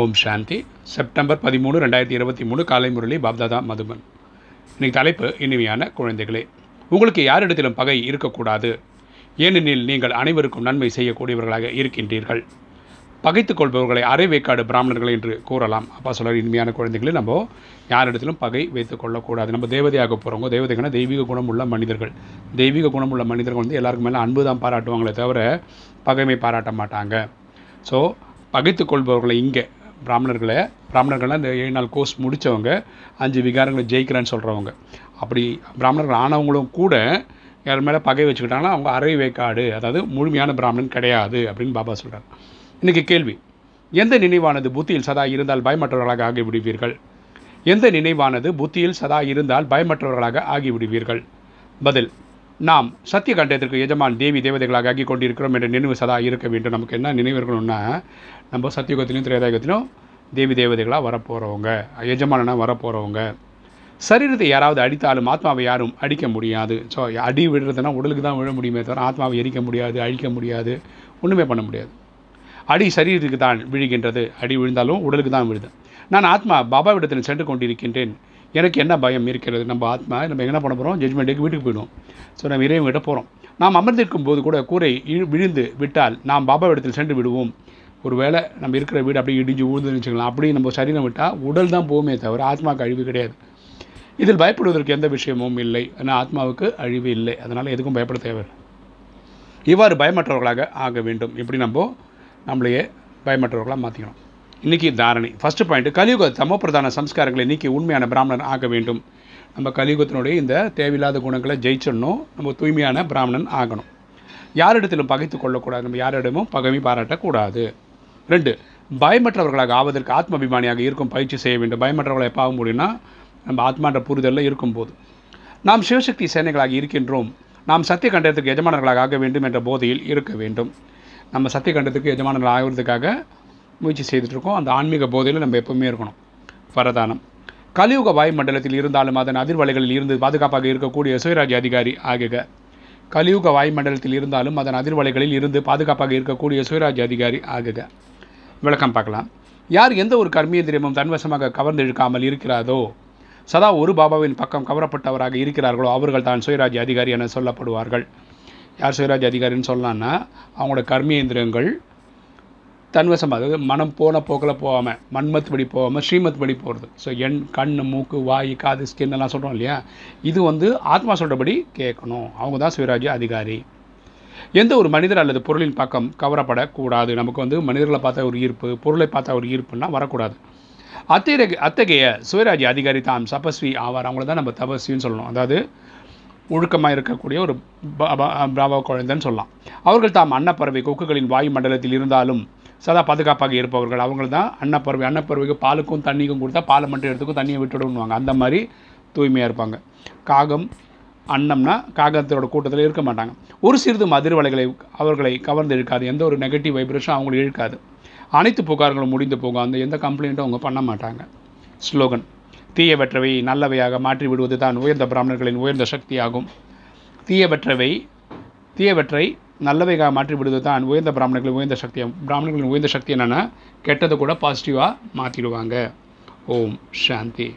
ஓம் சாந்தி. September பதிமூணு ரெண்டாயிரத்தி இருபத்தி மூணு காலை முரளி பாப்தாதா மதுமன் இன்னைக்கு தலைப்பு இனிமையான குழந்தைகளே. உங்களுக்கு யாரிடத்திலும் பகை இருக்கக்கூடாது. ஏனெனில் நீங்கள் அனைவருக்கும் நன்மை செய்யக்கூடியவர்களாக இருக்கின்றீர்கள். பகைத்துக் கொள்பவர்களை அரை வேக்காடு பிராமணர்கள் என்று கூறலாம். அப்பா சொல்கிற இனிமையான குழந்தைகளை நம்ம யாரிடத்திலும் பகை வைத்துக் கொள்ளக்கூடாது. நம்ம தேவதையாக போகிறவங்க தேவதைகனா தெய்வீக குணம் உள்ள மனிதர்கள். தெய்வீக குணம் உள்ள மனிதர்கள் வந்து எல்லாருக்கும் மேலே அன்பு தான் பாராட்டுவாங்களே தவிர பகைமை பாராட்ட மாட்டாங்க. ஸோ பகைத்து கொள்பவர்களை இங்கே பிராமணர்களை பிராமணர்கள்லாம் இந்த ஏழு நாள் கோர்ஸ் முடித்தவங்க அஞ்சு விகாரங்களை ஜெயிக்கிறேன்னு சொல்கிறவங்க அப்படி பிராமணர்கள் ஆனவங்களும் கூட யார் மேலே பகை வச்சுக்கிட்டாங்கன்னா அவங்க அரை வேக்காடு. அதாவது முழுமையான பிராமணன் கிடையாது அப்படின்னு பாபா சொல்கிறார் இன்றைக்கி கேள்வி. எந்த நினைவானது புத்தியில் சதா இருந்தால் பயமற்றவர்களாக ஆகிவிடுவீர்கள்? எந்த நினைவானது புத்தியில் சதா இருந்தால் பயமற்றவர்களாக ஆகிவிடுவீர்கள்? பதில் நாம் சத்திய கண்டத்திற்கு எஜமான் தேவி தேவதைகளாக ஆகி கொண்டிருக்கிறோம் என்ற நினைவு சதா இருக்க வேண்டும். நமக்கு என்ன நினைவு இருக்கணும்னா நம்ம சத்தியுகத்திலையும் திரேதாயுகத்திலும் தேவி தேவதைகளாக வரப்போகிறவங்க எஜமானனா வரப்போகிறவங்க சரீரத்தை யாராவது அடித்தாலும் ஆத்மாவை யாரும் அடிக்க முடியாது. ஸோ அடி விடுறதுனா உடலுக்கு தான் விழ முடியுமே தவிர ஆத்மாவை எரிக்க முடியாது அழிக்க முடியாது ஒன்றுமே பண்ண முடியாது. அடி சரீரத்துக்கு தான் விழுகின்றது. அடி விழுந்தாலும் உடலுக்கு தான் விழுது. நான் ஆத்மா பாபாவிடத்தில் சென்று கொண்டிருக்கின்றேன். எனக்கு என்ன பயம் இருக்கிறது? நம்ம ஆத்மா நம்ம என்ன பண்ண போகிறோம் ஜட்மெண்ட்டுக்கு வீட்டுக்கு போயிடுவோம். ஸோ நம்ம இறைவன் விட போகிறோம் நாம் அமர்ந்திருக்கும் போது கூட கூரை விழுந்து விட்டால் நாம் பாபா இடத்தில் சென்று விடுவோம். ஒரு வேளை நம்ம இருக்கிற வீடு அப்படியே இடிஞ்சு ஊழ்ந்து வச்சுக்கலாம். அப்படி நம்ம சரீரம் விட்டால் உடல் தான் போகுமே தவிர ஆத்மாவுக்கு அழிவு கிடையாது. இதில் பயப்படுவதற்கு எந்த விஷயமும் இல்லை. ஆனால் ஆத்மாவுக்கு அழிவு இல்லை. அதனால் எதுக்கும் பயப்பட தேவையில்லை. இவ்வாறு பயமற்றவர்களாக ஆக வேண்டும். இப்படி நம்ம நம்மளையே பயமற்றவர்களாக மாற்றிக்கணும் இன்றைக்கி தாரணை. ஃபஸ்ட்டு பாயிண்ட் கலியுக தமோப்பிரதான சம்ஸ்காரங்களை நீக்கி உண்மையான பிராமணன் ஆக வேண்டும். நம்ம கலியுகத்தினுடைய இந்த தேவையில்லாத குணங்களை ஜெயிச்சிடணும். நம்ம தூய்மையான பிராமணன் ஆகணும். யாரிடத்திலும் பகைத்து கொள்ளக்கூடாது. நம்ம யாரிடமும் பகமை பாராட்டக்கூடாது. ரெண்டு பயமற்றவர்களாக ஆவதற்கு ஆத்மாபிமானியாக இருக்கும் பயிற்சி செய்ய வேண்டும். பயமற்றவர்களை எப்போ ஆக முடியும்னா நம்ம ஆத்மான்ற புரிதலில் இருக்கும்போது. நாம் சிவசக்தி சேனைகளாக இருக்கின்றோம். நாம் சத்திய கண்டத்துக்கு எஜமானர்களாக ஆக வேண்டும் என்ற போதையில் இருக்க வேண்டும். நம்ம சத்திய கண்டத்துக்கு எஜமானர்கள் ஆகிறதுக்காக முயற்சி செய்துட்ருக்கோம் அந்த ஆன்மீக போதையில் நம்ம எப்போவுமே இருக்கணும். வரதானம். கலியுக வாயுமண்டலத்தில் இருந்தாலும் அதன் அதிர்வலைகளில் இருந்து பாதுகாப்பாக இருக்கக்கூடிய சுயராஜ்ய அதிகாரி ஆகுக. கலியுக வாயுமண்டலத்தில் இருந்தாலும் அதன் அதிர்வலைகளில் இருந்து பாதுகாப்பாக இருக்கக்கூடிய சுயராஜ்ய அதிகாரி ஆகுக. விளக்கம் பார்க்கலாம். யார் எந்த ஒரு கர்மியந்திரியமும் தன்வசமாக கவர்ந்து இழுக்காமல் இருக்கிறாரோ சதா ஒரு பாபாவின் பக்கம் கவரப்பட்டவராக இருக்கிறார்களோ அவர்கள் தான் சுயராஜ்ய அதிகாரி என சொல்லப்படுவார்கள். யார் சுயராஜ்ய அதிகாரின்னு சொல்லலான்னா அவங்களோட கர்மேந்திரங்கள் தன்வசம் அதாவது மனம் போன போக்கில் போகாமல் மண்மத் படி போகாமல் ஸ்ரீமத் படி போகிறது ஸோ எண் கண் மூக்கு வாய் காது ஸ்கின் எல்லாம் சொல்கிறோம் இல்லையா? இது வந்து ஆத்மா சொல்கிறபடி கேட்கணும். அவங்க தான் சுயராஜ்ய அதிகாரி. எந்த ஒரு மனிதர் அல்லது பொருளின் பக்கம் கவரப்படக்கூடாது. நமக்கு வந்து மனிதர்களை பார்த்தா ஒரு ஈர்ப்பு பொருளை பார்த்தா ஒரு ஈர்ப்புன்னா வரக்கூடாது. அத்தகைய அத்தகைய சுயராஜ்ய அதிகாரி தாம் தபஸ்வி ஆவார். அவங்கள தான் நம்ம தபஸ்வின்னு சொல்லணும். அதாவது ஒழுக்கமாக இருக்கக்கூடிய ஒரு பிராபா குழந்தைன்னு சொல்லலாம். அவர்கள் தாம் அன்னப்பறவை கொக்குகளின் வாயு மண்டலத்தில் இருந்தாலும் சதா பாதுகாப்பாக இருப்பவர்கள். அவங்க தான் அன்னப்பறவை. அன்னப்பறவைக்கு பாலுக்கும் தண்ணிக்கும் கொடுத்தா பாலை மட்டும் எடுத்துக்கும் தண்ணியை விட்டுடுவாங்க அந்த மாதிரி தூய்மையாக இருப்பாங்க. காகம் அன்னம்னா காகத்தோட கூட்டத்தில் இருக்க மாட்டாங்க. ஒரு சிறிது அதிர்வலைகளை அவர்களை கவர்ந்து இழுக்காது. எந்த ஒரு நெகட்டிவ் வைப்ரேஷன் அவங்களை இழுக்காது அனைத்து புகார்களும் முடிந்து போகும். அந்த எந்த கம்ப்ளைண்ட்டும் அவங்க பண்ண மாட்டாங்க. ஸ்லோகன் தீயவற்றவை நல்லவையாக மாற்றி விடுவது தான் உயர்ந்த பிராமணர்களின் உயர்ந்த சக்தியாகும். தீயவற்றவை தீயவற்றை நல்லவையாக மாற்றிவிடுவது தான் உயர்ந்த பிராமணர்களின் உயர்ந்த சக்தி. பிராமணர்களின் உயர்ந்த சக்தி என்னென்னா கெட்டதை கூட பாசிட்டிவாக மாற்றிடுவாங்க ஓம் சாந்தி.